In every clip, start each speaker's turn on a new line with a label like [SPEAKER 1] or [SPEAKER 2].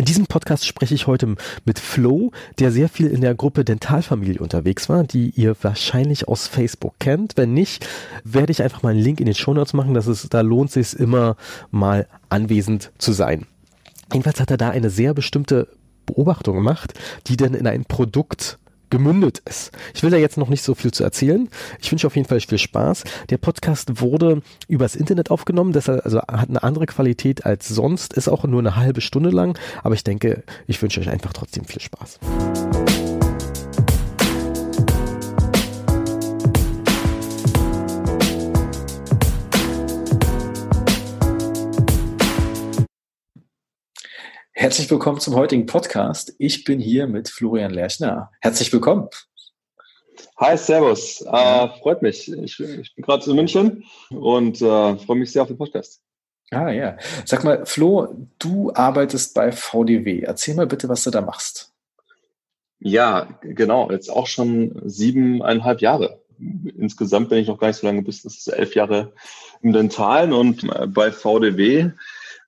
[SPEAKER 1] In diesem Podcast spreche ich heute mit Flo, der sehr viel in der Gruppe Dentalfamilie unterwegs war, die ihr wahrscheinlich aus Facebook kennt. Wenn nicht, werde ich einfach mal einen Link in den Show Notes machen. Das ist, da lohnt es sich immer mal anwesend zu sein. Jedenfalls hat er da eine sehr bestimmte Beobachtung gemacht, die dann in ein Produkt gemündet ist. Ich will da jetzt noch nicht so viel zu erzählen. Ich wünsche auf jeden Fall viel Spaß. Der Podcast wurde übers Internet aufgenommen, deshalb also hat eine andere Qualität als sonst, ist auch nur eine halbe Stunde lang, aber ich denke, ich wünsche euch einfach trotzdem viel Spaß. Herzlich willkommen zum heutigen Podcast. Ich bin hier mit Florian Lerchner. Herzlich willkommen.
[SPEAKER 2] Hi, Servus. Äh, freut mich. Ich, ich bin gerade in München und äh, freue mich sehr auf den Podcast.
[SPEAKER 1] Ah ja. Sag mal, Flo, du arbeitest bei VDW. Erzähl mal bitte, was du da machst.
[SPEAKER 2] Ja, genau. Jetzt auch schon siebeneinhalb Jahre. Insgesamt bin ich noch gar nicht so lange, bis das ist elf Jahre im Dentalen und äh, bei VDW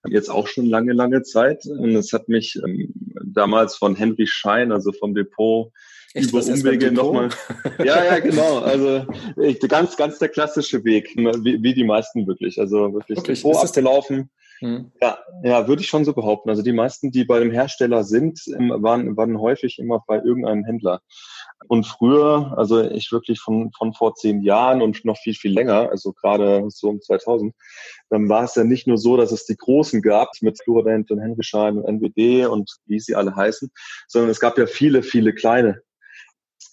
[SPEAKER 2] jetzt auch schon lange, lange Zeit. Und es hat mich ähm, damals von Henry Schein, also vom Depot,
[SPEAKER 1] Echt, über Umwege nochmal.
[SPEAKER 2] Ja, ja, genau. Also ich, ganz, ganz der klassische Weg, wie, wie die meisten wirklich. Also wirklich, wirklich? Depot abgelaufen. Hm. Ja, ja, würde ich schon so behaupten. Also die meisten, die bei dem Hersteller sind, waren, waren häufig immer bei irgendeinem Händler. Und früher, also ich wirklich von, von vor zehn Jahren und noch viel, viel länger, also gerade so um 2000, dann war es ja nicht nur so, dass es die Großen gab mit Fluorident und Henry Schein und NWD und wie sie alle heißen, sondern es gab ja viele, viele kleine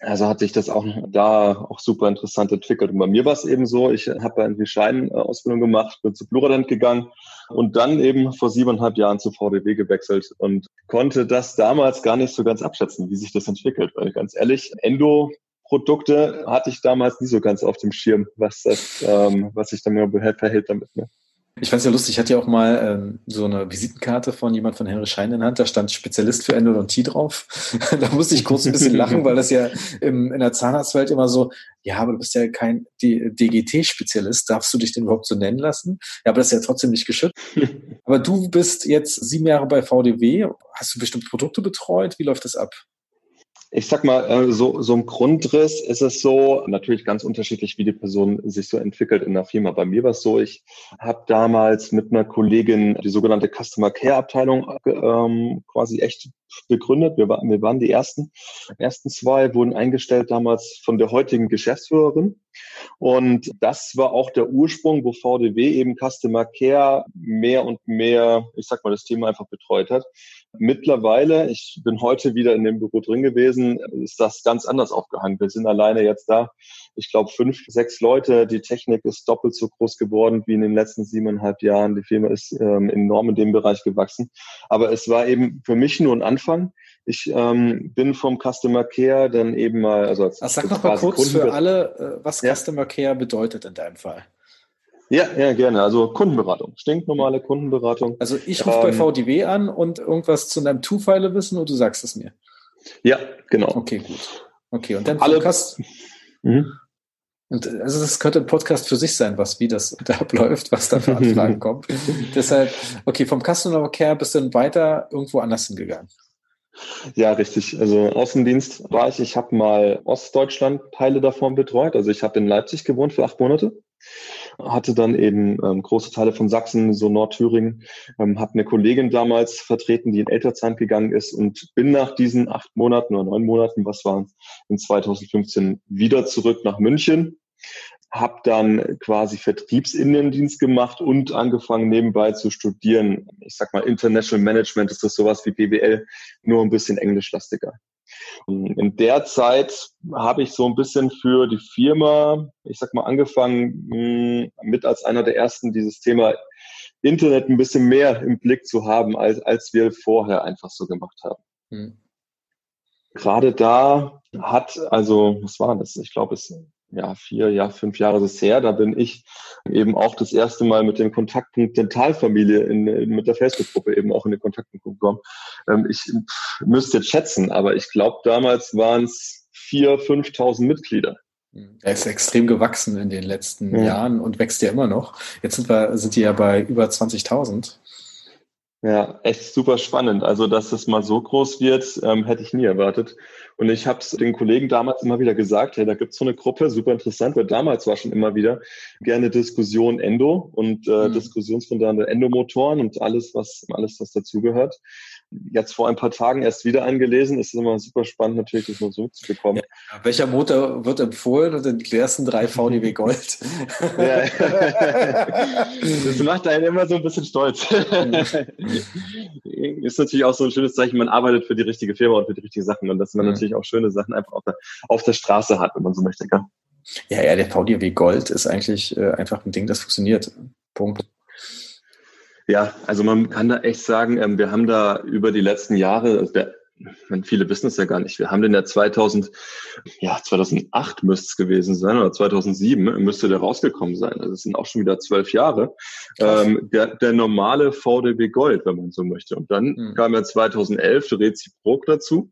[SPEAKER 2] also hat sich das auch da auch super interessant entwickelt. Und bei mir war es eben so, ich habe bei Henry Schein Ausbildung gemacht, bin zu Pluradent gegangen und dann eben vor siebeneinhalb Jahren zu VDW gewechselt und konnte das damals gar nicht so ganz abschätzen, wie sich das entwickelt. Weil ganz ehrlich, Endo Produkte hatte ich damals nie so ganz auf dem Schirm, was das, ähm, was sich dann verhält damit. Ne?
[SPEAKER 1] Ich fand es ja lustig, ich hatte ja auch mal ähm, so eine Visitenkarte von jemand von Henry Schein in der Hand, da stand Spezialist für Endodontie drauf. da musste ich kurz ein bisschen lachen, weil das ja im, in der Zahnarztwelt immer so, ja, aber du bist ja kein DGT-Spezialist, darfst du dich denn überhaupt so nennen lassen? Ja, aber das ist ja trotzdem nicht geschützt. aber du bist jetzt sieben Jahre bei VDW, hast du bestimmt Produkte betreut, wie läuft das ab?
[SPEAKER 2] Ich sag mal, äh, so, so im Grundriss ist es so, natürlich ganz unterschiedlich, wie die Person sich so entwickelt in der Firma. Bei mir war es so, ich habe damals mit einer Kollegin die sogenannte Customer Care Abteilung ähm, quasi echt gegründet. Wir, war, wir waren die ersten. Die ersten zwei wurden eingestellt damals von der heutigen Geschäftsführerin. Und das war auch der Ursprung, wo VDW eben Customer Care mehr und mehr, ich sag mal, das Thema einfach betreut hat. Mittlerweile, ich bin heute wieder in dem Büro drin gewesen, ist das ganz anders aufgehangen. Wir sind alleine jetzt da. Ich glaube, fünf, sechs Leute. Die Technik ist doppelt so groß geworden wie in den letzten siebeneinhalb Jahren. Die Firma ist ähm, enorm in dem Bereich gewachsen. Aber es war eben für mich nur ein Anfang. Ich ähm, bin vom Customer Care dann eben mal, also als
[SPEAKER 1] Ach, sag noch mal kurz Kunden für alle, äh, was ja. Customer Care bedeutet in deinem Fall.
[SPEAKER 2] Ja, ja, gerne. Also Kundenberatung, stinknormale Kundenberatung.
[SPEAKER 1] Also ich rufe ähm, bei VDW an und irgendwas zu einem Two-File wissen und du sagst es mir.
[SPEAKER 2] Ja, genau.
[SPEAKER 1] Okay, gut. Okay, und dann
[SPEAKER 2] alle. Podcast, mhm.
[SPEAKER 1] Und also das könnte ein Podcast für sich sein, was wie das da abläuft, was da für Anfragen kommen. Deshalb, okay, vom Customer Care bist du dann weiter irgendwo anders hingegangen.
[SPEAKER 2] Ja, richtig. Also Außendienst war ich. Ich habe mal Ostdeutschland Teile davon betreut. Also ich habe in Leipzig gewohnt für acht Monate hatte dann eben ähm, große Teile von Sachsen, so Nordthüringen, ähm, habe eine Kollegin damals vertreten, die in Elternzeit gegangen ist und bin nach diesen acht Monaten oder neun Monaten, was waren in 2015, wieder zurück nach München, habe dann quasi Vertriebsinnendienst gemacht und angefangen nebenbei zu studieren. Ich sag mal, International Management ist das sowas wie BWL, nur ein bisschen englischlastiger. In der Zeit habe ich so ein bisschen für die Firma, ich sag mal, angefangen, hm, mit als einer der ersten dieses Thema Internet ein bisschen mehr im Blick zu haben, als, als wir vorher einfach so gemacht haben. Hm. Gerade da hat, also, was war das? Ich glaube, es ja, vier, ja, fünf Jahre ist es her. Da bin ich eben auch das erste Mal mit dem Kontaktpunkt Dentalfamilie in, mit der Facebook-Gruppe eben auch in den Kontaktpunkt gekommen. Ähm, ich müsste jetzt schätzen, aber ich glaube, damals waren es vier, fünftausend Mitglieder.
[SPEAKER 1] Er ist extrem gewachsen in den letzten ja. Jahren und wächst ja immer noch. Jetzt sind wir, sind die ja bei über 20.000.
[SPEAKER 2] Ja, echt super spannend. Also, dass es mal so groß wird, ähm, hätte ich nie erwartet. Und ich habe es den Kollegen damals immer wieder gesagt, hey, da gibt's so eine Gruppe, super interessant, weil damals war schon immer wieder gerne Diskussion Endo und äh, mhm. Diskussionsfundamente Endomotoren und alles, was alles, was dazugehört jetzt vor ein paar Tagen erst wieder eingelesen. Es ist immer super spannend, natürlich das mal so zu bekommen.
[SPEAKER 3] Ja, welcher Motor wird empfohlen und die ersten drei VDW Gold?
[SPEAKER 2] ja. das macht einen immer so ein bisschen stolz. ist natürlich auch so ein schönes Zeichen, man arbeitet für die richtige Firma und für die richtigen Sachen und dass man mhm. natürlich auch schöne Sachen einfach auf der, auf der Straße hat, wenn man so möchte. Gell?
[SPEAKER 3] Ja, ja, der VDW Gold ist eigentlich äh, einfach ein Ding, das funktioniert. Punkt.
[SPEAKER 2] Ja, also man kann da echt sagen, ähm, wir haben da über die letzten Jahre, also der, viele wissen es ja gar nicht, wir haben den ja 2000, ja 2008 müsste es gewesen sein oder 2007 müsste der rausgekommen sein. Also es sind auch schon wieder zwölf Jahre. Ähm, der, der normale VDB Gold, wenn man so möchte. Und dann mhm. kam ja 2011 der Reziprok dazu.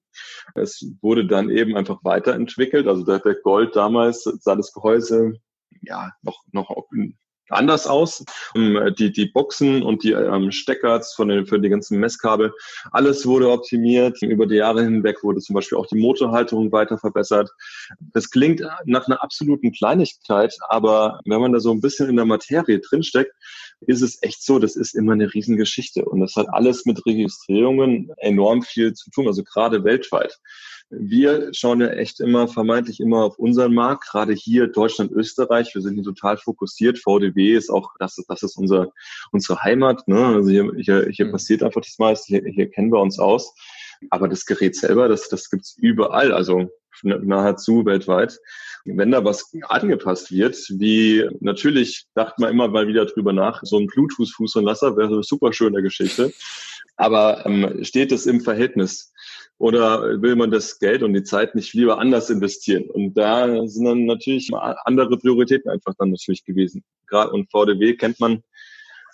[SPEAKER 2] Es wurde dann eben einfach weiterentwickelt. Also der, der Gold damals sah das Gehäuse ja noch noch anders aus. Ähm, die, die Boxen und die ähm, Stecker von den, für die ganzen Messkabel, alles wurde optimiert. Über die Jahre hinweg wurde zum Beispiel auch die Motorhalterung weiter verbessert. Das klingt nach einer absoluten Kleinigkeit, aber wenn man da so ein bisschen in der Materie drinsteckt, ist es echt so, das ist immer eine Riesengeschichte. Und das hat alles mit Registrierungen enorm viel zu tun, also gerade weltweit. Wir schauen ja echt immer, vermeintlich immer auf unseren Markt, gerade hier Deutschland, Österreich. Wir sind hier total fokussiert. VDW ist auch, das ist, das ist unser, unsere Heimat. Ne? Also hier, hier, hier mhm. passiert einfach das meiste. Hier, hier kennen wir uns aus. Aber das Gerät selber, das, das gibt's überall, also nahezu weltweit. Wenn da was angepasst wird, wie natürlich dachte man immer mal wieder drüber nach, so ein Bluetooth-Fußanlasser wäre eine super schöne Geschichte. Aber ähm, steht es im Verhältnis oder will man das Geld und die Zeit nicht lieber anders investieren? Und da sind dann natürlich andere Prioritäten einfach dann natürlich gewesen. Gerade und VDW kennt man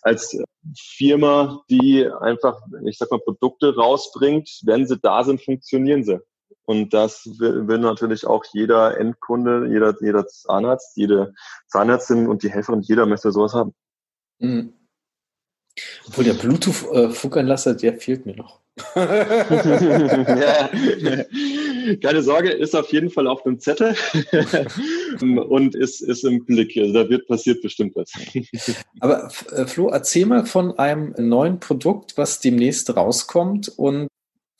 [SPEAKER 2] als Firma, die einfach, ich sag mal, Produkte rausbringt. Wenn sie da sind, funktionieren sie. Und das will, natürlich auch jeder Endkunde, jeder, jeder Zahnarzt, jede Zahnärztin und die Helferin, jeder möchte sowas haben. Mhm.
[SPEAKER 3] Obwohl der Bluetooth-Funkanlasser, der fehlt mir noch.
[SPEAKER 2] ja. Keine Sorge, ist auf jeden Fall auf dem Zettel und ist, ist im Blick. Also da wird passiert bestimmt was.
[SPEAKER 3] Aber äh, Flo, erzähl mal von einem neuen Produkt, was demnächst rauskommt und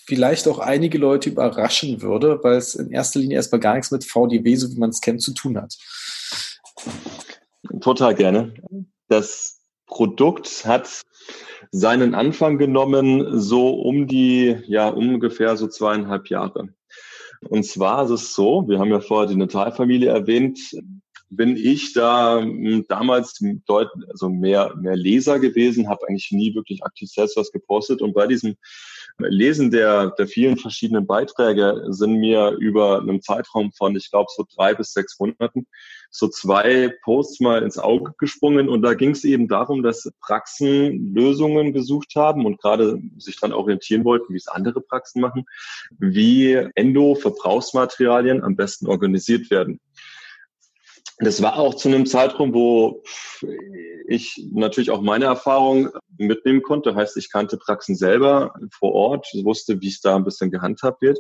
[SPEAKER 3] vielleicht auch einige Leute überraschen würde, weil es in erster Linie erstmal gar nichts mit VDW, so wie man es kennt, zu tun hat.
[SPEAKER 2] Total gerne. Das Produkt hat seinen Anfang genommen, so um die, ja, ungefähr so zweieinhalb Jahre. Und zwar ist es so, wir haben ja vorher die Natalfamilie erwähnt, bin ich da hm, damals deut also mehr, mehr Leser gewesen, habe eigentlich nie wirklich aktiv selbst was gepostet. Und bei diesem Lesen der, der vielen verschiedenen Beiträge sind mir über einen Zeitraum von, ich glaube, so drei bis sechs Monaten so zwei Posts mal ins Auge gesprungen. Und da ging es eben darum, dass Praxen Lösungen gesucht haben und gerade sich dann orientieren wollten, wie es andere Praxen machen, wie Endo-Verbrauchsmaterialien am besten organisiert werden. Das war auch zu einem Zeitraum, wo ich natürlich auch meine Erfahrung mitnehmen konnte. Heißt, ich kannte Praxen selber vor Ort, wusste, wie es da ein bisschen gehandhabt wird.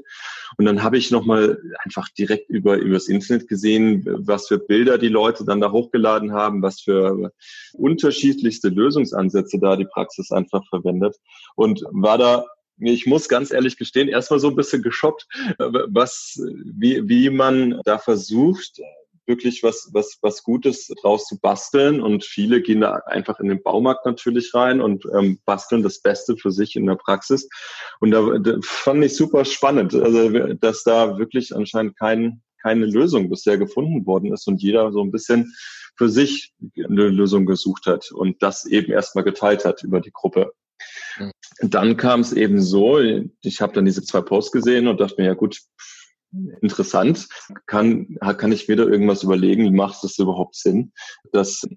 [SPEAKER 2] Und dann habe ich nochmal einfach direkt über, über das Internet gesehen, was für Bilder die Leute dann da hochgeladen haben, was für unterschiedlichste Lösungsansätze da die Praxis einfach verwendet. Und war da ich muss ganz ehrlich gestehen, erstmal so ein bisschen geschockt, was, wie, wie man da versucht, wirklich was, was, was Gutes draus zu basteln. Und viele gehen da einfach in den Baumarkt natürlich rein und ähm, basteln das Beste für sich in der Praxis. Und da, da fand ich super spannend, also dass da wirklich anscheinend kein, keine Lösung bisher gefunden worden ist und jeder so ein bisschen für sich eine Lösung gesucht hat und das eben erstmal geteilt hat über die Gruppe. Mhm. Dann kam es eben so, ich habe dann diese zwei Posts gesehen und dachte mir, ja gut, interessant. Kann, kann ich wieder irgendwas überlegen, macht es überhaupt Sinn, dass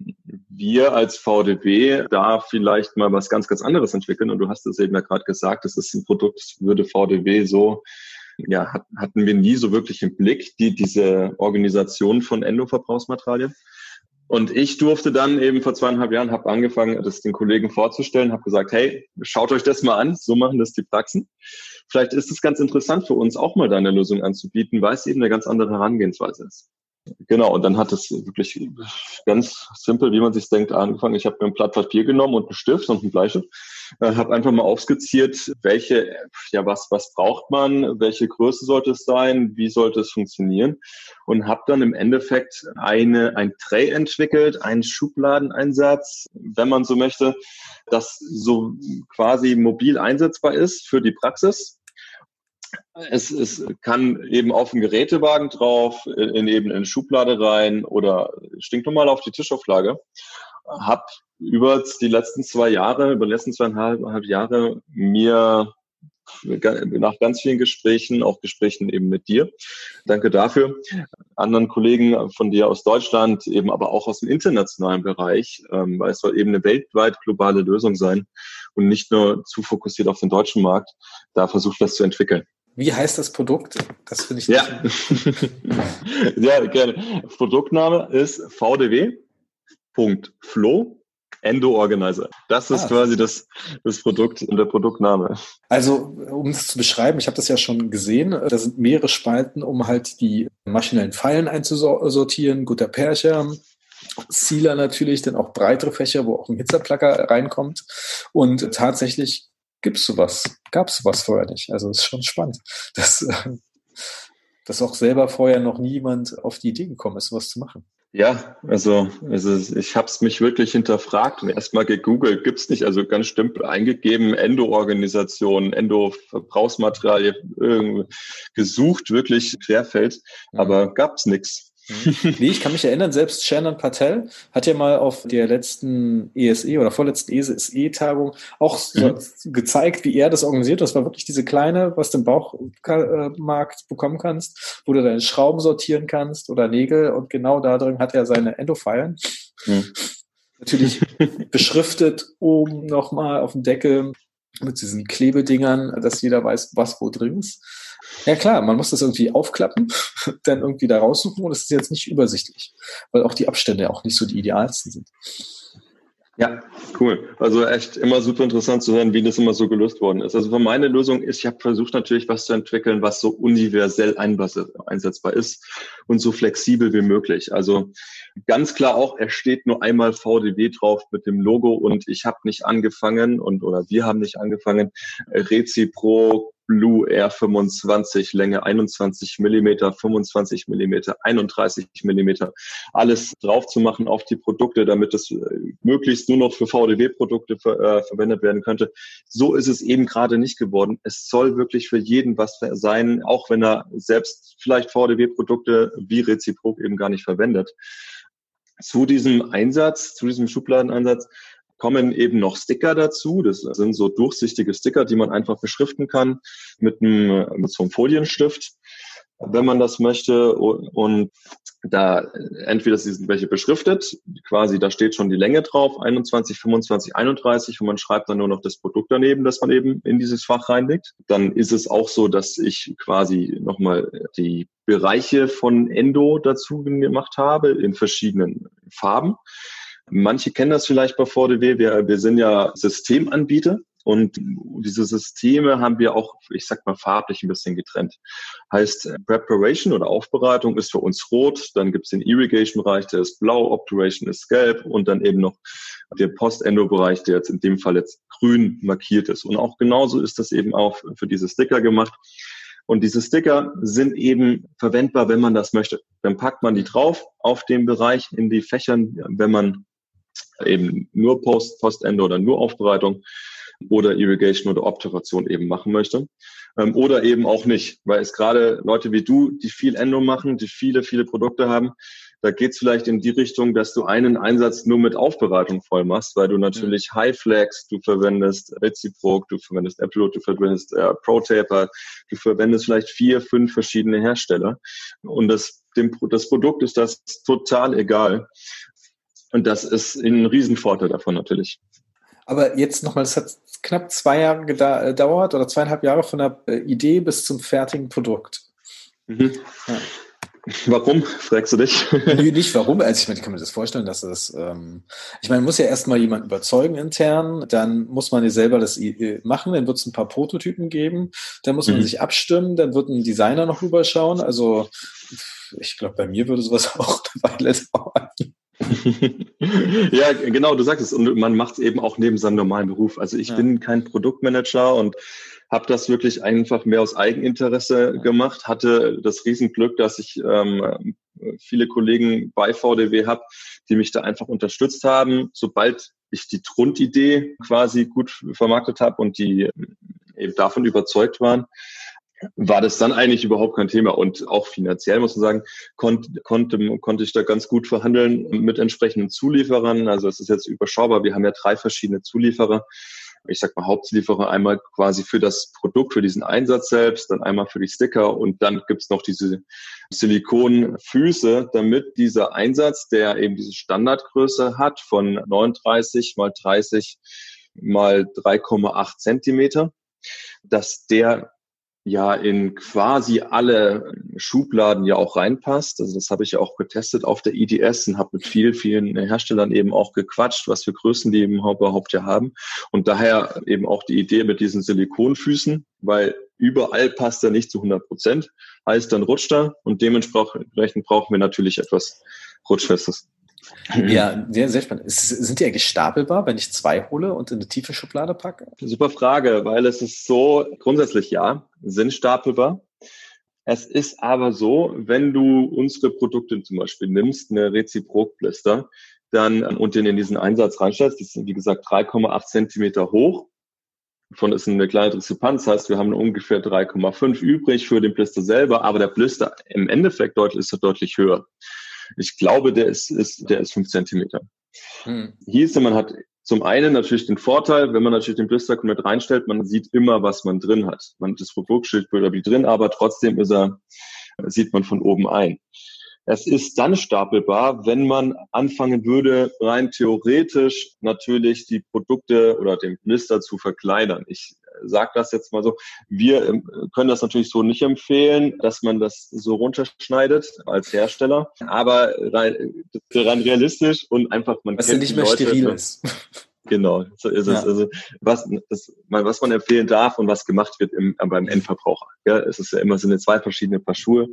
[SPEAKER 2] wir als VDB da vielleicht mal was ganz, ganz anderes entwickeln? Und du hast es eben ja gerade gesagt, das ist ein Produkt, würde VDB so ja, hatten wir nie so wirklich im Blick, die, diese Organisation von Endoverbrauchsmaterialien. Und ich durfte dann eben vor zweieinhalb Jahren, habe angefangen, das den Kollegen vorzustellen, habe gesagt, hey, schaut euch das mal an, so machen das die Praxen. Vielleicht ist es ganz interessant für uns auch mal deine Lösung anzubieten, weil es eben eine ganz andere Herangehensweise ist. Genau, und dann hat es wirklich ganz simpel, wie man sich denkt, angefangen. Ich habe mir ein Blatt Papier genommen und einen Stift und einen Bleistift, äh, habe einfach mal aufskizziert, welche, ja, was, was braucht man, welche Größe sollte es sein, wie sollte es funktionieren und habe dann im Endeffekt eine, ein Tray entwickelt, einen Schubladeneinsatz, wenn man so möchte, das so quasi mobil einsetzbar ist für die Praxis es, es kann eben auf den Gerätewagen drauf, in eben in eine Schublade rein oder stinknormal auf die Tischauflage. Hab über die letzten zwei Jahre, über die letzten zweieinhalb Jahre mir nach ganz vielen Gesprächen, auch Gesprächen eben mit dir. Danke dafür. Anderen Kollegen von dir aus Deutschland, eben aber auch aus dem internationalen Bereich, ähm, weil es soll eben eine weltweit globale Lösung sein und nicht nur zu fokussiert auf den deutschen Markt, da versucht das zu entwickeln.
[SPEAKER 3] Wie heißt das Produkt? Das finde ich
[SPEAKER 2] ja. ja, gerne. Produktname ist vdw.flow Endo Organizer. Das ist ah, quasi das, das Produkt und der Produktname.
[SPEAKER 3] Also, um es zu beschreiben, ich habe das ja schon gesehen, da sind mehrere Spalten, um halt die maschinellen Pfeilen einzusortieren, guter Percher, Sealer natürlich, dann auch breitere Fächer, wo auch ein Hitzerplacker reinkommt. Und tatsächlich gibt es sowas, gab es sowas vorher nicht. Also ist schon spannend, dass, äh, dass auch selber vorher noch niemand auf die Idee gekommen ist, sowas zu machen.
[SPEAKER 2] Ja, also, also ich habe es mich wirklich hinterfragt und erstmal gegoogelt, gibt's nicht, also ganz stempel eingegeben, Endo-Organisation, Endo-Verbrauchsmaterial gesucht, wirklich querfeld, mhm. aber gab's nix.
[SPEAKER 3] Mhm. Nee, ich kann mich erinnern, selbst Shannon Patel hat ja mal auf der letzten ESE oder vorletzten ESE-Tagung auch mhm. so gezeigt, wie er das organisiert. Das war wirklich diese kleine, was du im Bauchmarkt bekommen kannst, wo du deine Schrauben sortieren kannst oder Nägel und genau da drin hat er seine Endophilen. Mhm. Natürlich beschriftet oben nochmal auf dem Deckel mit diesen Klebedingern, dass jeder weiß, was wo drin ist. Ja klar, man muss das irgendwie aufklappen, dann irgendwie da raussuchen und es ist jetzt nicht übersichtlich, weil auch die Abstände auch nicht so die idealsten sind.
[SPEAKER 2] Ja, cool. Also echt immer super interessant zu hören, wie das immer so gelöst worden ist. Also meine Lösung ist, ich habe versucht natürlich was zu entwickeln, was so universell einsetzbar ist und so flexibel wie möglich. Also ganz klar auch, er steht nur einmal VDW drauf mit dem Logo und ich habe nicht angefangen und oder wir haben nicht angefangen, Recipro Blue Air 25, Länge 21 Millimeter, 25 Millimeter, 31 Millimeter, alles drauf zu machen auf die Produkte, damit es äh, möglichst nur noch für VDW-Produkte ver äh, verwendet werden könnte. So ist es eben gerade nicht geworden. Es soll wirklich für jeden was sein, auch wenn er selbst vielleicht VDW-Produkte wie Reziprok eben gar nicht verwendet. Zu diesem Einsatz, zu diesem Schubladeneinsatz kommen eben noch Sticker dazu. Das sind so durchsichtige Sticker, die man einfach beschriften kann mit, einem, mit so einem Folienstift, wenn man das möchte. Und da entweder sind welche beschriftet, quasi da steht schon die Länge drauf, 21, 25, 31 und man schreibt dann nur noch das Produkt daneben, das man eben in dieses Fach reinlegt. Dann ist es auch so, dass ich quasi nochmal die Bereiche von Endo dazu gemacht habe in verschiedenen Farben. Manche kennen das vielleicht bei VDW. Wir, wir sind ja Systemanbieter und diese Systeme haben wir auch, ich sag mal, farblich ein bisschen getrennt. Heißt, Preparation oder Aufbereitung ist für uns rot, dann gibt's den Irrigation-Bereich, der ist blau, Obturation ist gelb und dann eben noch der Post-Endo-Bereich, der jetzt in dem Fall jetzt grün markiert ist. Und auch genauso ist das eben auch für diese Sticker gemacht. Und diese Sticker sind eben verwendbar, wenn man das möchte. Dann packt man die drauf auf dem Bereich in die Fächern, wenn man eben nur Post, Postende oder nur Aufbereitung oder Irrigation oder Obturation eben machen möchte. Ähm, oder eben auch nicht, weil es gerade Leute wie du, die viel Endo machen, die viele, viele Produkte haben, da geht es vielleicht in die Richtung, dass du einen Einsatz nur mit Aufbereitung voll machst, weil du natürlich mhm. Highflex, du verwendest Reciproc, du verwendest Apple, du verwendest äh, ProTaper, du verwendest vielleicht vier, fünf verschiedene Hersteller. Und das, dem, das Produkt ist das total egal. Und das ist ein Riesenvorteil davon natürlich.
[SPEAKER 3] Aber jetzt nochmal, es hat knapp zwei Jahre äh, gedauert oder zweieinhalb Jahre von der äh, Idee bis zum fertigen Produkt. Mhm.
[SPEAKER 2] Ja. Warum, fragst du dich?
[SPEAKER 3] Nö, nicht warum. Also ich meine, ich kann mir das vorstellen, dass das, ähm, ich meine, muss ja erstmal jemand überzeugen intern, dann muss man ja selber das machen, dann wird es ein paar Prototypen geben, dann muss man mhm. sich abstimmen, dann wird ein Designer noch rüberschauen. Also ich glaube, bei mir würde sowas auch eine Weile dauern.
[SPEAKER 2] ja, genau, du sagst es. Und man macht es eben auch neben seinem normalen Beruf. Also ich ja. bin kein Produktmanager und habe das wirklich einfach mehr aus Eigeninteresse gemacht, hatte das Riesenglück, dass ich ähm, viele Kollegen bei VDW habe, die mich da einfach unterstützt haben. Sobald ich die Grundidee quasi gut vermarktet habe und die eben davon überzeugt waren, war das dann eigentlich überhaupt kein Thema. Und auch finanziell muss man sagen, konnte, konnte, konnte ich da ganz gut verhandeln mit entsprechenden Zulieferern. Also es ist jetzt überschaubar. Wir haben ja drei verschiedene Zulieferer ich sag mal, Hauptlieferer einmal quasi für das Produkt, für diesen Einsatz selbst, dann einmal für die Sticker und dann gibt's noch diese Silikonfüße, damit dieser Einsatz, der eben diese Standardgröße hat von 39 mal 30 mal 3,8 Zentimeter, dass der ja in quasi alle Schubladen ja auch reinpasst. Also das habe ich ja auch getestet auf der IDS und habe mit vielen, vielen Herstellern eben auch gequatscht, was für Größen die eben überhaupt ja haben. Und daher eben auch die Idee mit diesen Silikonfüßen, weil überall passt er nicht zu 100 Prozent. Heißt, dann rutscht er und dementsprechend brauchen wir natürlich etwas Rutschfestes.
[SPEAKER 3] Ja, sehr, sehr spannend. Sind die eigentlich stapelbar, wenn ich zwei hole und in eine tiefe Schublade packe?
[SPEAKER 2] Super Frage, weil es ist so, grundsätzlich ja, sind stapelbar. Es ist aber so, wenn du unsere Produkte zum Beispiel nimmst, eine Reziprok-Blister, dann und den in diesen Einsatz reinstellst, die sind wie gesagt 3,8 Zentimeter hoch. Davon ist eine kleine Diskrepanz, heißt, wir haben ungefähr 3,5 übrig für den Blister selber, aber der Blister im Endeffekt deutlich, ist deutlich höher. Ich glaube, der ist, ist, der ist fünf Zentimeter. Hm. Hieße, man hat zum einen natürlich den Vorteil, wenn man natürlich den Blister komplett reinstellt, man sieht immer, was man drin hat. Man das Produktschild wie drin, aber trotzdem ist er, sieht man von oben ein. Es ist dann stapelbar, wenn man anfangen würde, rein theoretisch natürlich die Produkte oder den Blister zu verkleinern. Ich sage das jetzt mal so. Wir ähm, können das natürlich so nicht empfehlen, dass man das so runterschneidet als Hersteller, aber rein, rein realistisch und einfach
[SPEAKER 3] man Was kennt nicht mehr Leute, steril ist.
[SPEAKER 2] Genau, so ist ja. es. Also was, das, was man empfehlen darf und was gemacht wird im, beim Endverbraucher. Ja, es ist ja immer so eine zwei verschiedene Paar Schuhe.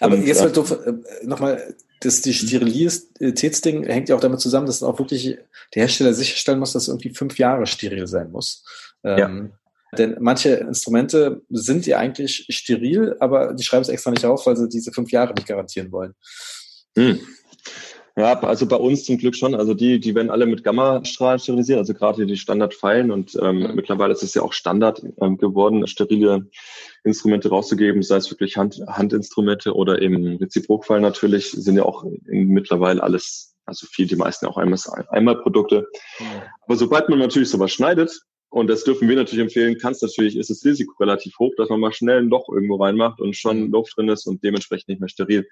[SPEAKER 3] Aber und, jetzt halt äh, nochmal, das die Sterilitätsding hängt ja auch damit zusammen, dass auch wirklich der Hersteller sicherstellen muss, dass irgendwie fünf Jahre steril sein muss. Ähm, ja. Denn manche Instrumente sind ja eigentlich steril, aber die schreiben es extra nicht auf, weil sie diese fünf Jahre nicht garantieren wollen. Hm.
[SPEAKER 2] Ja, also bei uns zum Glück schon. Also die, die werden alle mit Gammastrahlen sterilisiert, also gerade die Standardpfeilen. Und ähm, mhm. mittlerweile ist es ja auch Standard ähm, geworden, sterile Instrumente rauszugeben, sei es wirklich Hand, Handinstrumente oder eben Reziprokpfeilen natürlich, sind ja auch mittlerweile alles, also viel, die meisten auch einmal, einmal Produkte. Mhm. Aber sobald man natürlich sowas schneidet, und das dürfen wir natürlich empfehlen, kann es natürlich, ist das Risiko relativ hoch, dass man mal schnell ein Loch irgendwo reinmacht und schon mhm. Luft drin ist und dementsprechend nicht mehr steril.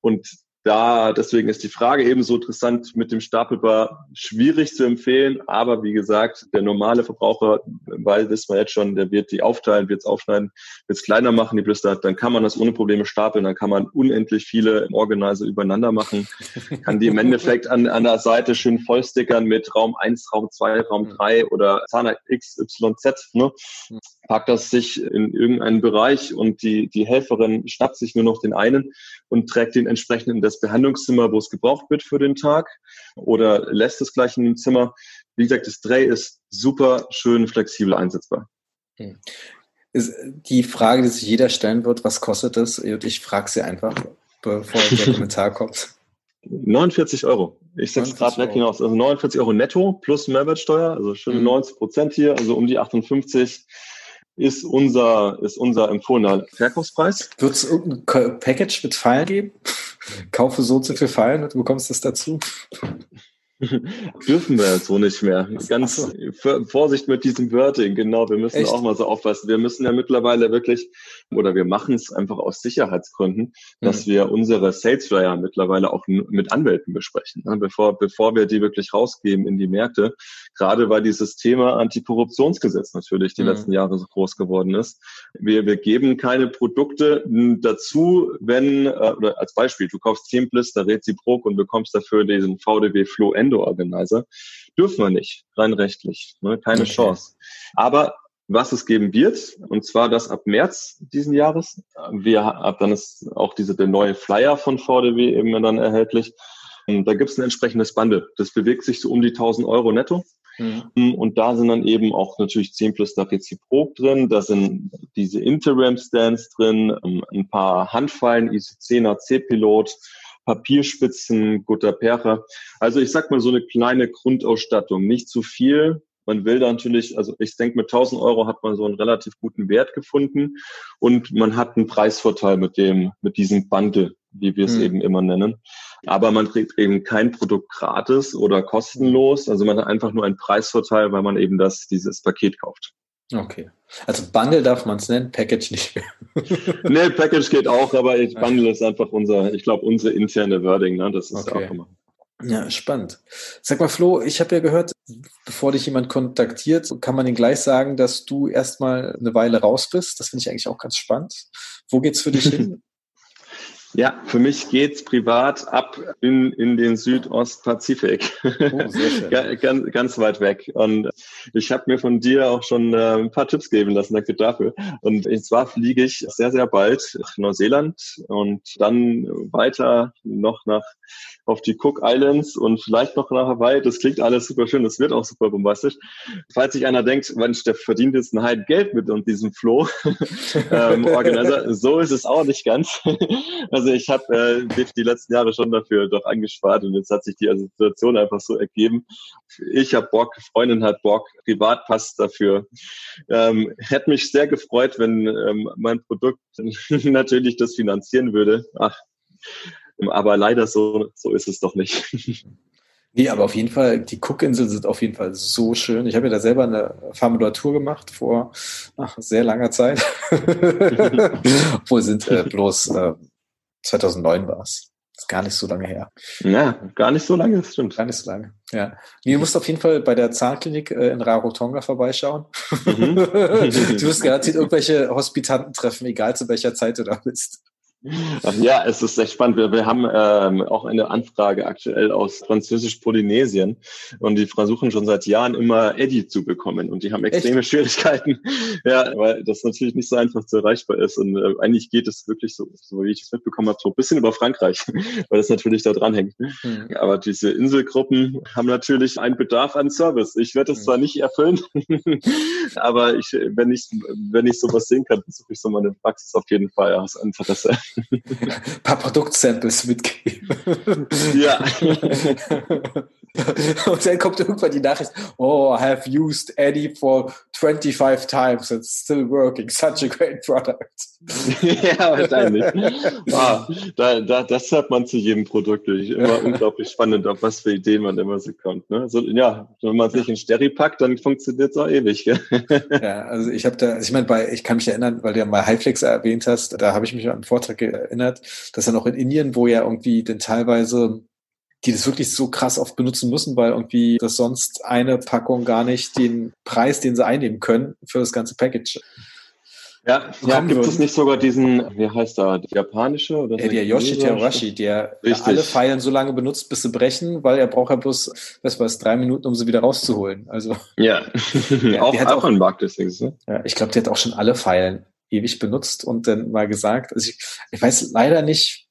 [SPEAKER 2] Und da, deswegen ist die Frage eben so interessant mit dem Stapelbar schwierig zu empfehlen. Aber wie gesagt, der normale Verbraucher, weil wissen wir jetzt schon, der wird die aufteilen, wird es aufschneiden, wird es kleiner machen, die Blister. Dann kann man das ohne Probleme stapeln. Dann kann man unendlich viele Organizer übereinander machen. Kann die im Endeffekt an, an der Seite schön vollstickern mit Raum 1, Raum 2, Raum 3 oder Zahnrad XYZ. Ne? Packt das sich in irgendeinen Bereich und die, die Helferin schnappt sich nur noch den einen und trägt den entsprechend in das Behandlungszimmer, wo es gebraucht wird für den Tag oder lässt es gleich in dem Zimmer. Wie gesagt, das Dreh ist super schön flexibel einsetzbar.
[SPEAKER 3] Hm. Ist die Frage, die sich jeder stellen wird, was kostet das? Und ich frage sie einfach, bevor der Kommentar kommt.
[SPEAKER 2] 49 Euro. Ich es gerade weg hinaus. Also 49 Euro netto plus Mehrwertsteuer, also schöne mhm. 90 Prozent hier, also um die 58 ist unser, ist unser empfohlener Verkaufspreis.
[SPEAKER 3] Wird es irgendein Package mit Pfeilen geben? Kaufe so zu viel Pfeilen und du bekommst das dazu?
[SPEAKER 2] Dürfen wir so nicht mehr. Ganz so. Vorsicht mit diesem Wording, genau. Wir müssen Echt? auch mal so aufpassen. Wir müssen ja mittlerweile wirklich, oder wir machen es einfach aus Sicherheitsgründen, mhm. dass wir unsere Sales Flyer mittlerweile auch mit Anwälten besprechen, ne? bevor, bevor wir die wirklich rausgeben in die Märkte. Gerade weil dieses Thema Antikorruptionsgesetz natürlich die mhm. letzten Jahre so groß geworden ist. Wir, wir geben keine Produkte dazu, wenn, äh, oder als Beispiel, du kaufst Teamblister, Reziprok und bekommst dafür diesen VDW Flow Endo-Organizer. Dürfen wir nicht, rein rechtlich. Ne? Keine okay. Chance. Aber was es geben wird, und zwar das ab März diesen Jahres. Wir ab dann ist auch diese der neue Flyer von VDW eben dann erhältlich. Und da gibt es ein entsprechendes Bundle. Das bewegt sich so um die 1000 Euro netto. Mhm. Und da sind dann eben auch natürlich 10 plus da Reziprok drin. Da sind diese Interim-Stands drin, ähm, ein paar Handfallen, IC10er C-Pilot, Papierspitzen, Gutta Percha. Also ich sag mal so eine kleine Grundausstattung, nicht zu viel. Man will da natürlich, also ich denke, mit 1000 Euro hat man so einen relativ guten Wert gefunden und man hat einen Preisvorteil mit dem, mit diesem Bundle, wie wir es hm. eben immer nennen. Aber man kriegt eben kein Produkt gratis oder kostenlos. Also man hat einfach nur einen Preisvorteil, weil man eben das, dieses Paket kauft.
[SPEAKER 3] Okay. Also Bundle darf man es nennen, Package nicht mehr.
[SPEAKER 2] nee, Package geht auch, aber Bundle ist einfach unser, ich glaube, unsere interne Wording. Ne? Das ist okay. auch immer.
[SPEAKER 3] Ja, spannend. Sag mal, Flo, ich habe ja gehört, bevor dich jemand kontaktiert, kann man ihm gleich sagen, dass du erstmal eine Weile raus bist. Das finde ich eigentlich auch ganz spannend. Wo geht's für dich hin?
[SPEAKER 2] Ja, für mich geht's privat ab in, in den Südostpazifik. Oh, sehr schön. ganz, ganz weit weg. Und ich habe mir von dir auch schon äh, ein paar Tipps geben lassen, danke dafür. Und zwar fliege ich sehr, sehr bald nach Neuseeland und dann weiter noch nach auf die Cook Islands und vielleicht noch nach Hawaii. Das klingt alles super schön, das wird auch super bombastisch. Falls sich einer denkt, Mensch, der verdient jetzt ein Heiden Geld mit und diesem Flow ähm, Organizer, so ist es auch nicht ganz. also ich habe äh, die letzten Jahre schon dafür doch angespart und jetzt hat sich die Situation einfach so ergeben. Ich habe Bock, Freundin hat Bock, privat passt dafür. Ähm, hätte mich sehr gefreut, wenn ähm, mein Produkt natürlich das finanzieren würde. Ach, aber leider so, so ist es doch nicht.
[SPEAKER 3] Nee, aber auf jeden Fall, die Cookinseln sind auf jeden Fall so schön. Ich habe ja da selber eine Formulatur gemacht vor ach, sehr langer Zeit. Obwohl sind äh, bloß äh, 2009 war es. Ist gar nicht so lange her.
[SPEAKER 2] Ja, gar nicht so lange, das stimmt.
[SPEAKER 3] Gar nicht so lange, ja. Nee, du musst auf jeden Fall bei der Zahnklinik äh, in Rarotonga vorbeischauen. Mhm. du wirst garantiert irgendwelche Hospitanten treffen, egal zu welcher Zeit du da bist.
[SPEAKER 2] Ja, es ist echt spannend. Wir, wir haben ähm, auch eine Anfrage aktuell aus Französisch-Polynesien und die versuchen schon seit Jahren immer Eddie zu bekommen und die haben extreme echt? Schwierigkeiten, ja, weil das natürlich nicht so einfach zu erreichbar ist und äh, eigentlich geht es wirklich so, so wie ich es mitbekommen habe, so ein bisschen über Frankreich, weil das natürlich da dran hängt. Mhm. Aber diese Inselgruppen haben natürlich einen Bedarf an Service. Ich werde es mhm. zwar nicht erfüllen, aber ich, wenn ich wenn ich sowas sehen kann, besuche ich so meine Praxis auf jeden Fall aus Interesse
[SPEAKER 3] ein paar Produktsamples mitgeben.
[SPEAKER 2] Ja.
[SPEAKER 3] Und dann kommt irgendwann die Nachricht, oh, I have used Eddie for 25 times, it's still working, such a great product.
[SPEAKER 2] ja, wahrscheinlich. Wow, da, da, das hört man zu jedem Produkt. Immer unglaublich spannend, auf was für Ideen man immer so kommt. Ne? So, ja, wenn man sich in Sterry packt, dann funktioniert es auch ewig. Gell?
[SPEAKER 3] ja, also ich habe da, ich meine, ich kann mich erinnern, weil du ja mal Highflex erwähnt hast, da habe ich mich an einen Vortrag erinnert, dass dann auch in Indien, wo ja irgendwie denn teilweise die das wirklich so krass oft benutzen müssen, weil irgendwie das sonst eine Packung gar nicht den Preis, den sie einnehmen können für das ganze Package.
[SPEAKER 2] Ja, ja gibt würden. es nicht sogar diesen, wie heißt der, der japanische? Oder
[SPEAKER 3] ja, der Yoshi Terashi, der Richtig. alle Pfeilen so lange benutzt, bis sie brechen, weil er braucht ja bloß, war es, drei Minuten, um sie wieder rauszuholen. Also,
[SPEAKER 2] ja, der, auch, der auch ein Markt deswegen. Ne?
[SPEAKER 3] Ja, ich glaube, der hat auch schon alle Pfeilen ewig benutzt und dann mal gesagt, also ich, ich weiß leider nicht,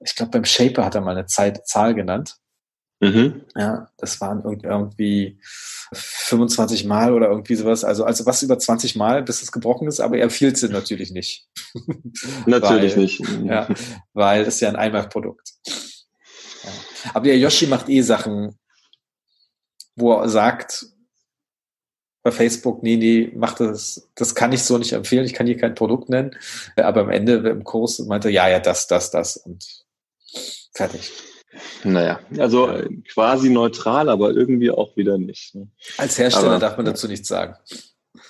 [SPEAKER 3] ich glaube, beim Shaper hat er mal eine Zeit, Zahl genannt. Mhm. Ja, das waren irgendwie 25 Mal oder irgendwie sowas. Also, also was über 20 Mal, bis es gebrochen ist, aber er fiel sie natürlich nicht.
[SPEAKER 2] natürlich
[SPEAKER 3] weil,
[SPEAKER 2] nicht.
[SPEAKER 3] Ja, weil es ja ein Einmalprodukt. Ja. Aber der Yoshi macht eh Sachen, wo er sagt, bei Facebook, nee, nee, mach das, das kann ich so nicht empfehlen, ich kann hier kein Produkt nennen. Aber am Ende im Kurs meinte ja, ja, das, das, das und fertig.
[SPEAKER 2] Naja, also quasi neutral, aber irgendwie auch wieder nicht. Ne?
[SPEAKER 3] Als Hersteller aber, darf man dazu nichts sagen.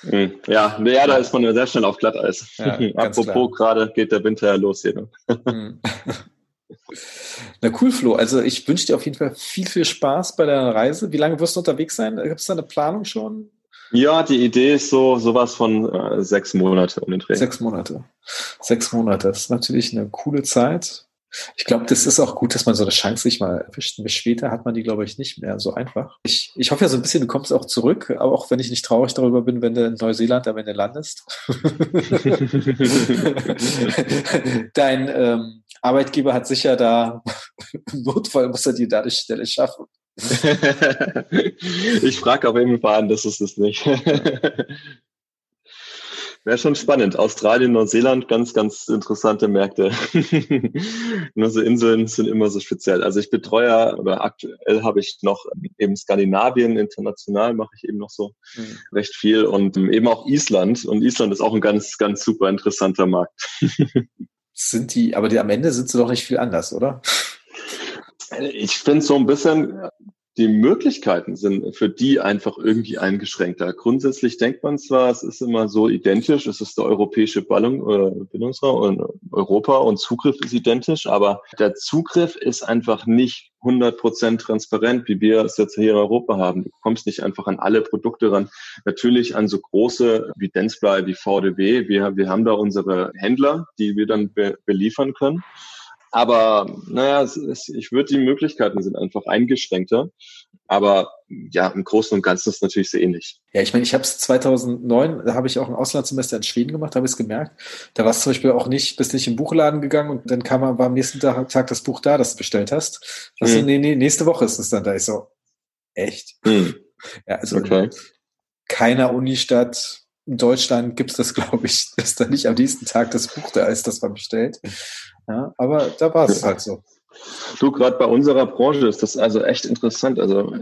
[SPEAKER 2] Hm, ja, ja, da ist man sehr schnell auf Glatteis. Ja, Apropos, gerade geht der Winter ja los hier. Ne? Hm.
[SPEAKER 3] Na cool, Flo. Also ich wünsche dir auf jeden Fall viel, viel Spaß bei deiner Reise. Wie lange wirst du unterwegs sein? Gibt es da eine Planung schon?
[SPEAKER 2] Ja, die Idee ist so sowas von äh, sechs Monate um den Dreh.
[SPEAKER 3] Sechs Monate. Sechs Monate. Das ist natürlich eine coole Zeit. Ich glaube, das ist auch gut, dass man so eine Chance sich mal erwischt. Bis später hat man die, glaube ich, nicht mehr so einfach. Ich, ich hoffe ja so ein bisschen, du kommst auch zurück, aber auch wenn ich nicht traurig darüber bin, wenn du in Neuseeland am Ende landest. Dein ähm, Arbeitgeber hat sicher da im Notfall muss er dir da die Stelle schaffen.
[SPEAKER 2] ich frage auf jeden Fall an, das ist es nicht. Wäre schon spannend. Australien, Neuseeland, ganz, ganz interessante Märkte. Nur so Inseln sind immer so speziell. Also ich betreue, oder aktuell habe ich noch eben Skandinavien, international mache ich eben noch so mhm. recht viel und eben auch Island. Und Island ist auch ein ganz, ganz super interessanter Markt.
[SPEAKER 3] sind die, aber die, am Ende sind sie doch nicht viel anders, oder?
[SPEAKER 2] Ich finde so ein bisschen, die Möglichkeiten sind für die einfach irgendwie eingeschränkter. Grundsätzlich denkt man zwar, es ist immer so identisch, es ist der europäische Ballung, äh, Bildungsraum und Europa und Zugriff ist identisch, aber der Zugriff ist einfach nicht 100% transparent, wie wir es jetzt hier in Europa haben. Du kommst nicht einfach an alle Produkte ran. Natürlich an so große wie Densfly, wie VDW. Wir, wir haben da unsere Händler, die wir dann be beliefern können. Aber naja, es, es, ich würde die Möglichkeiten sind einfach eingeschränkter. Aber ja, im Großen und Ganzen ist es natürlich sehr ähnlich.
[SPEAKER 3] Ja, ich meine, ich habe es 2009, da habe ich auch ein Auslandssemester in Schweden gemacht, habe ich es gemerkt. Da war es zum Beispiel auch nicht, bist nicht im Buchladen gegangen und dann kam war am nächsten Tag, Tag das Buch da, das du bestellt hast. Das hm. nee, nee, nächste Woche ist es dann da. Ich so, echt? Hm. Ja, also okay. keiner Unistadt in Deutschland gibt es das, glaube ich, dass da nicht am nächsten Tag das Buch da ist, das man bestellt. Ja, aber da war es halt so.
[SPEAKER 2] Du, gerade bei unserer Branche ist das also echt interessant. Also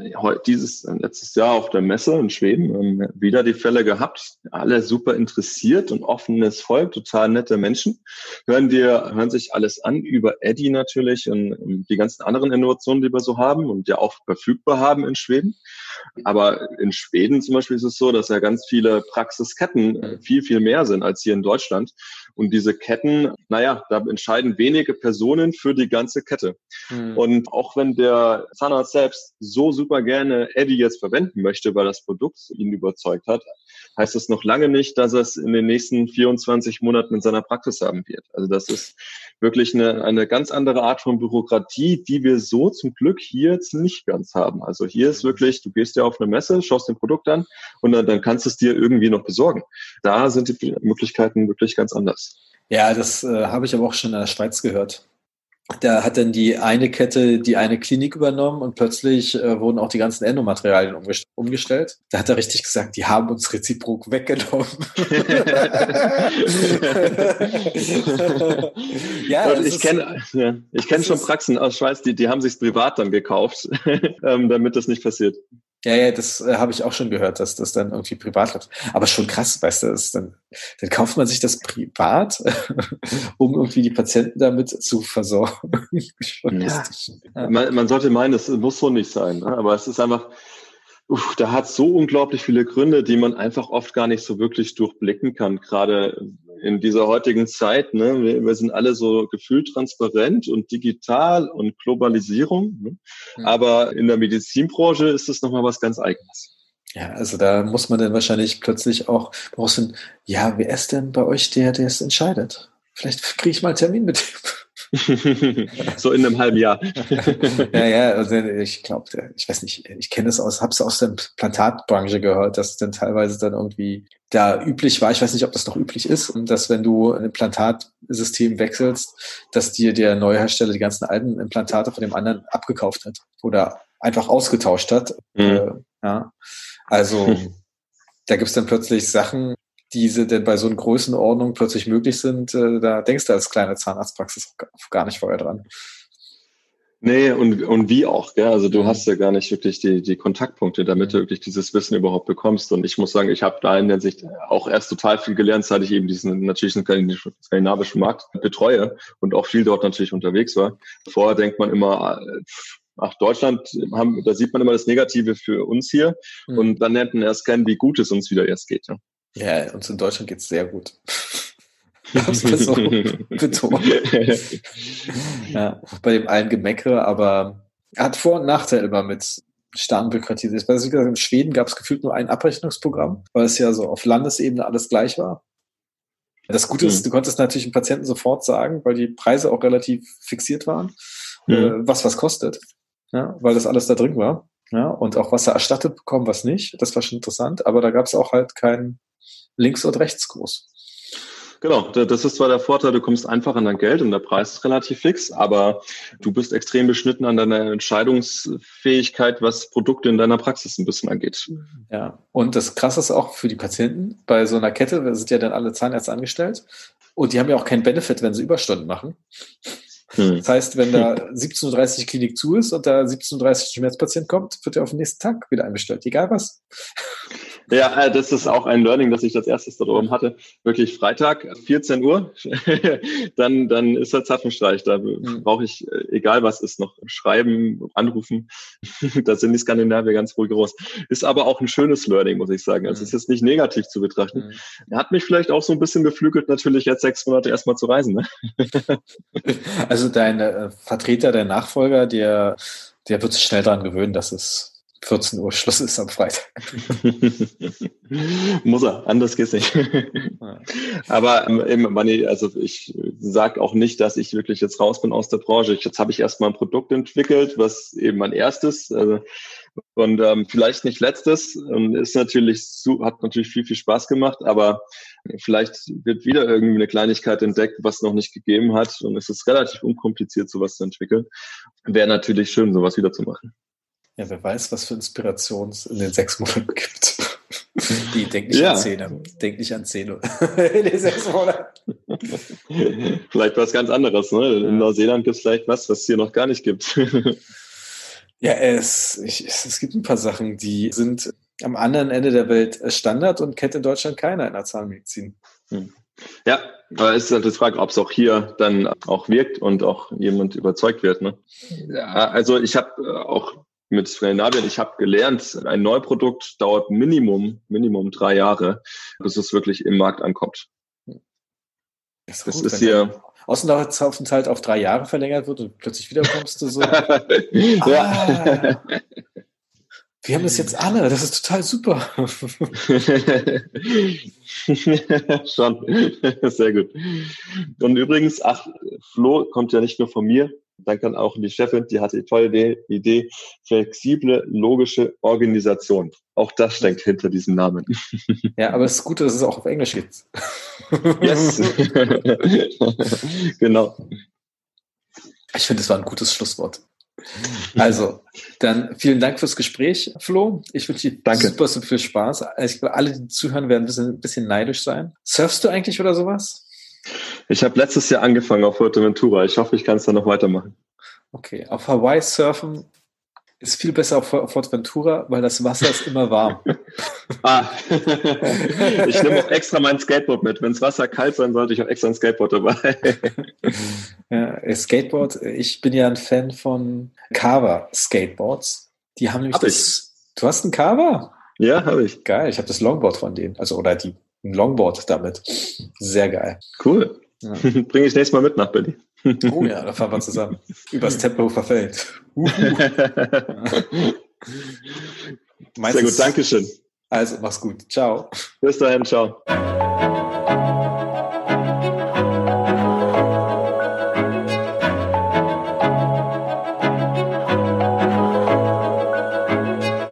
[SPEAKER 2] dieses letztes Jahr auf der Messe in Schweden wieder die Fälle gehabt. Alle super interessiert und offenes Volk, total nette Menschen. Hören dir, hören sich alles an über Eddie natürlich und die ganzen anderen Innovationen, die wir so haben und ja auch verfügbar haben in Schweden. Aber in Schweden zum Beispiel ist es so, dass ja ganz viele Praxisketten äh, viel, viel mehr sind als hier in Deutschland. Und diese Ketten, naja, da entscheiden wenige Personen für die ganze Kette. Mhm. Und auch wenn der Zahnarzt selbst so super gerne Eddie jetzt verwenden möchte, weil das Produkt ihn überzeugt hat, heißt das noch lange nicht, dass er es in den nächsten 24 Monaten in seiner Praxis haben wird. Also das ist wirklich eine, eine ganz andere Art von Bürokratie, die wir so zum Glück hier jetzt nicht ganz haben. Also hier ist wirklich, du gehst ja auf eine Messe, schaust den Produkt an und dann, dann kannst du es dir irgendwie noch besorgen. Da sind die Möglichkeiten wirklich ganz anders.
[SPEAKER 3] Ja, das äh, habe ich aber auch schon in der Schweiz gehört da hat dann die eine Kette die eine Klinik übernommen und plötzlich äh, wurden auch die ganzen Endomaterialien umgest umgestellt. Da hat er richtig gesagt, die haben uns reziprok weggenommen.
[SPEAKER 2] ja, ich kenne ja, ich kenne schon Praxen aus Schweiz, die, die haben sich privat dann gekauft, ähm, damit das nicht passiert.
[SPEAKER 3] Ja, ja, das äh, habe ich auch schon gehört, dass das dann irgendwie privat läuft. Aber schon krass, weißt du, ist dann, dann kauft man sich das privat, um irgendwie die Patienten damit zu versorgen.
[SPEAKER 2] ja. man, man, sollte meinen, es muss so nicht sein, ne? aber es ist einfach, uff, da hat so unglaublich viele Gründe, die man einfach oft gar nicht so wirklich durchblicken kann. Gerade in dieser heutigen Zeit, ne, wir, wir sind alle so gefühlt transparent und digital und Globalisierung. Ne? Mhm. Aber in der Medizinbranche ist es nochmal was ganz Eigenes.
[SPEAKER 3] Ja, also da muss man dann wahrscheinlich plötzlich auch brauchst ja, wer ist denn bei euch der, der es entscheidet? Vielleicht kriege ich mal einen Termin mit dem.
[SPEAKER 2] so in einem halben Jahr.
[SPEAKER 3] ja, ja, also ich glaube, ich weiß nicht, ich kenne es aus, habe es aus der Plantatbranche gehört, dass es dann teilweise dann irgendwie da üblich war, ich weiß nicht, ob das noch üblich ist, dass wenn du ein Implantatsystem wechselst, dass dir der neue Hersteller die ganzen alten Implantate von dem anderen abgekauft hat oder einfach ausgetauscht hat. Mhm. Äh, ja. Also da gibt's dann plötzlich Sachen, diese denn bei so einer Größenordnung plötzlich möglich sind, äh, da denkst du als kleine Zahnarztpraxis gar nicht vorher dran.
[SPEAKER 2] Nee, und, und wie auch, gell? Also du hast ja gar nicht wirklich die, die Kontaktpunkte, damit du wirklich dieses Wissen überhaupt bekommst. Und ich muss sagen, ich habe da in der Sicht auch erst total viel gelernt, seit ich eben diesen natürlich einen skandinavischen Markt betreue und auch viel dort natürlich unterwegs war. Vorher denkt man immer, ach, Deutschland, haben, da sieht man immer das Negative für uns hier. Mhm. Und dann lernt man erst kennen, wie gut es uns wieder erst geht.
[SPEAKER 3] Ja, ja uns in Deutschland geht's sehr gut. hab's mal so betont. ja, bei dem allen Gemeckere, aber er hat Vor- und Nachteile immer mit starken Bürokratie. Also, in Schweden gab es gefühlt nur ein Abrechnungsprogramm, weil es ja so auf Landesebene alles gleich war. Das Gute ist, mhm. du konntest natürlich dem Patienten sofort sagen, weil die Preise auch relativ fixiert waren, mhm. äh, was was kostet, ja, weil das alles da drin war. Ja, und auch was er erstattet bekommen, was nicht. Das war schon interessant, aber da gab es auch halt kein Links- und Rechtskurs.
[SPEAKER 2] Genau, das ist zwar der Vorteil, du kommst einfach an dein Geld und der Preis ist relativ fix, aber du bist extrem beschnitten an deiner Entscheidungsfähigkeit, was Produkte in deiner Praxis ein bisschen angeht.
[SPEAKER 3] Ja, und das Krasse ist auch für die Patienten, bei so einer Kette wir sind ja dann alle Zahnärzte angestellt und die haben ja auch keinen Benefit, wenn sie Überstunden machen. Hm. Das heißt, wenn da 17.30 Uhr Klinik zu ist und da 17.30 Uhr Schmerzpatient kommt, wird er auf den nächsten Tag wieder einbestellt, egal was.
[SPEAKER 2] Ja, äh, das ist auch ein Learning, das ich als erstes da oben hatte. Wirklich Freitag, 14 Uhr, dann, dann ist der Zapfenstreich. Da mhm. brauche ich, äh, egal was ist, noch schreiben, anrufen. da sind die Skandinavier ganz ruhig groß. Ist aber auch ein schönes Learning, muss ich sagen. Also mhm. es ist nicht negativ zu betrachten. Mhm. Er hat mich vielleicht auch so ein bisschen beflügelt, natürlich jetzt sechs Monate erstmal zu reisen. Ne?
[SPEAKER 3] also dein äh, Vertreter, der Nachfolger, der, der wird sich schnell daran gewöhnen, dass es 14 Uhr Schluss ist am Freitag.
[SPEAKER 2] Muss er, anders geht's nicht. Aber ähm, also ich sage auch nicht, dass ich wirklich jetzt raus bin aus der Branche. Jetzt habe ich erstmal ein Produkt entwickelt, was eben mein erstes also, und ähm, vielleicht nicht letztes. Und ist natürlich hat natürlich viel viel Spaß gemacht, aber vielleicht wird wieder irgendwie eine Kleinigkeit entdeckt, was noch nicht gegeben hat und es ist relativ unkompliziert, sowas zu entwickeln. Wäre natürlich schön, sowas wieder zu machen.
[SPEAKER 3] Ja, wer weiß, was für Inspiration es in den sechs Monaten gibt. Die denkt nicht ja. an Zähne. Denkt nicht an Zähne. in den sechs
[SPEAKER 2] Monaten. vielleicht was ganz anderes. Ne? In Neuseeland gibt es vielleicht was, was es hier noch gar nicht gibt.
[SPEAKER 3] ja, es, ich, es gibt ein paar Sachen, die sind am anderen Ende der Welt Standard und kennt in Deutschland keiner in der Zahnmedizin. Hm.
[SPEAKER 2] Ja, aber es ist halt die Frage, ob es auch hier dann auch wirkt und auch jemand überzeugt wird. Ne? Ja, also ich habe äh, auch mit Skandinavien. Ich habe gelernt, ein Neuprodukt dauert Minimum, Minimum drei Jahre, bis es wirklich im Markt ankommt.
[SPEAKER 3] Das ist, das ist hier. Außenaufenthalt auf drei Jahre verlängert wird und plötzlich wieder kommst du so. ja. Ah, wir haben das jetzt alle, das ist total super.
[SPEAKER 2] Schon, sehr gut. Und übrigens, ach, Flo kommt ja nicht nur von mir, dann kann auch die Chefin, die hatte die tolle Idee, flexible, logische Organisation. Auch das steckt hinter diesem Namen.
[SPEAKER 3] Ja, aber es ist gut, dass es auch auf Englisch gibt.
[SPEAKER 2] Yes. genau.
[SPEAKER 3] Ich finde, das war ein gutes Schlusswort. Also, dann vielen Dank fürs Gespräch, Flo. Ich wünsche dir Danke. super, super viel Spaß. Ich glaube, alle, die zuhören, werden ein bisschen, ein bisschen neidisch sein. Surfst du eigentlich oder sowas?
[SPEAKER 2] Ich habe letztes Jahr angefangen auf Fuerteventura. Ich hoffe, ich kann es dann noch weitermachen.
[SPEAKER 3] Okay, auf Hawaii surfen ist viel besser auf Fuerteventura, weil das Wasser ist immer warm.
[SPEAKER 2] ah, ich nehme auch extra mein Skateboard mit. Wenn das Wasser kalt sein sollte, ich habe extra ein Skateboard dabei.
[SPEAKER 3] ja, Skateboard, ich bin ja ein Fan von Carver Skateboards. Die haben nämlich hab das. Ich. Du hast ein Carver?
[SPEAKER 2] Ja, habe ich.
[SPEAKER 3] Geil, ich habe das Longboard von denen. Also, oder die ein Longboard damit. Sehr geil.
[SPEAKER 2] Cool. Ja. Bringe ich nächstes Mal mit nach Berlin.
[SPEAKER 3] Oh ja, da fahren wir zusammen. Übers Tempelhofer Feld. Uh.
[SPEAKER 2] Sehr gut, Dankeschön.
[SPEAKER 3] Also, mach's gut. Ciao.
[SPEAKER 2] Bis dahin, ciao.